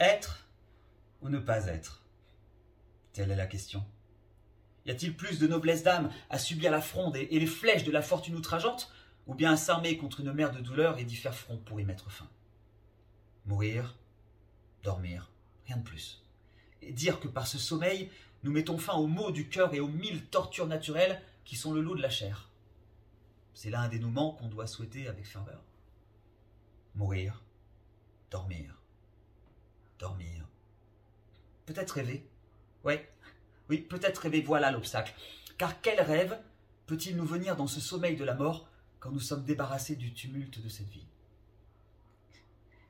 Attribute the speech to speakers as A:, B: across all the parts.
A: Être ou ne pas être? Telle est la question. Y a-t-il plus de noblesse d'âme à subir la fronde et les flèches de la fortune outrageante, ou bien à s'armer contre une mer de douleur et d'y faire front pour y mettre fin? Mourir, dormir, rien de plus. Et dire que par ce sommeil, nous mettons fin aux maux du cœur et aux mille tortures naturelles qui sont le lot de la chair. C'est là un dénouement qu'on doit souhaiter avec ferveur. Mourir, dormir, dormir. Peut-être rêver. Oui, oui, peut-être rêver, voilà l'obstacle. Car quel rêve peut-il nous venir dans ce sommeil de la mort quand nous sommes débarrassés du tumulte de cette vie?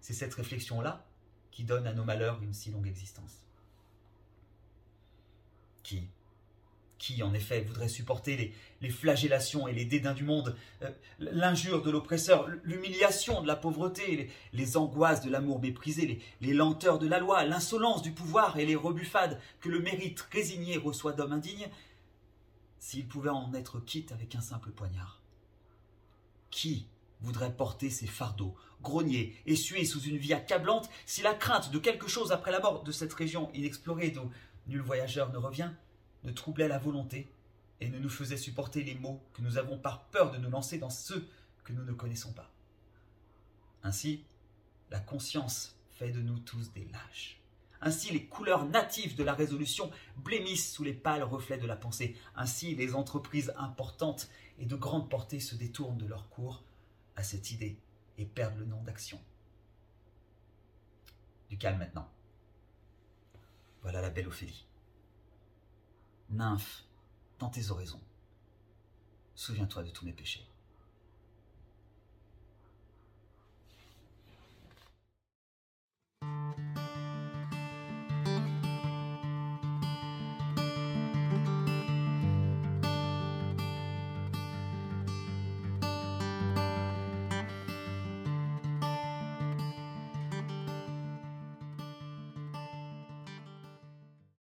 A: C'est cette réflexion-là qui donne à nos malheurs une si longue existence. Qui? Qui, en effet, voudrait supporter les, flagellations et les dédains du monde, euh, l'injure de l'oppresseur, l'humiliation de la pauvreté, les, angoisses de l'amour méprisé, les, lenteurs de la loi, l'insolence du pouvoir et les rebuffades que le mérite résigné reçoit d'hommes indignes, s'il pouvait en être quitte avec un simple poignard. Qui voudrait porter ses fardeaux, grogner et suer sous une vie accablante si la crainte de quelque chose après la mort de cette région inexplorée d'où nul voyageur ne revient ne troublait la volonté et ne nous faisait supporter les maux que nous avons par peur de nous lancer dans ceux que nous ne connaissons pas. Ainsi, la conscience fait de nous tous des lâches. Ainsi, les couleurs natives de la résolution blêmissent sous les pâles reflets de la pensée. Ainsi, les entreprises importantes et de grande portée se détournent de leur cours à cette idée et perdent le nom d'action. Du calme maintenant. Voilà la belle Ophélie nymphe dans tes oraisons. Souviens-toi de tous mes péchés.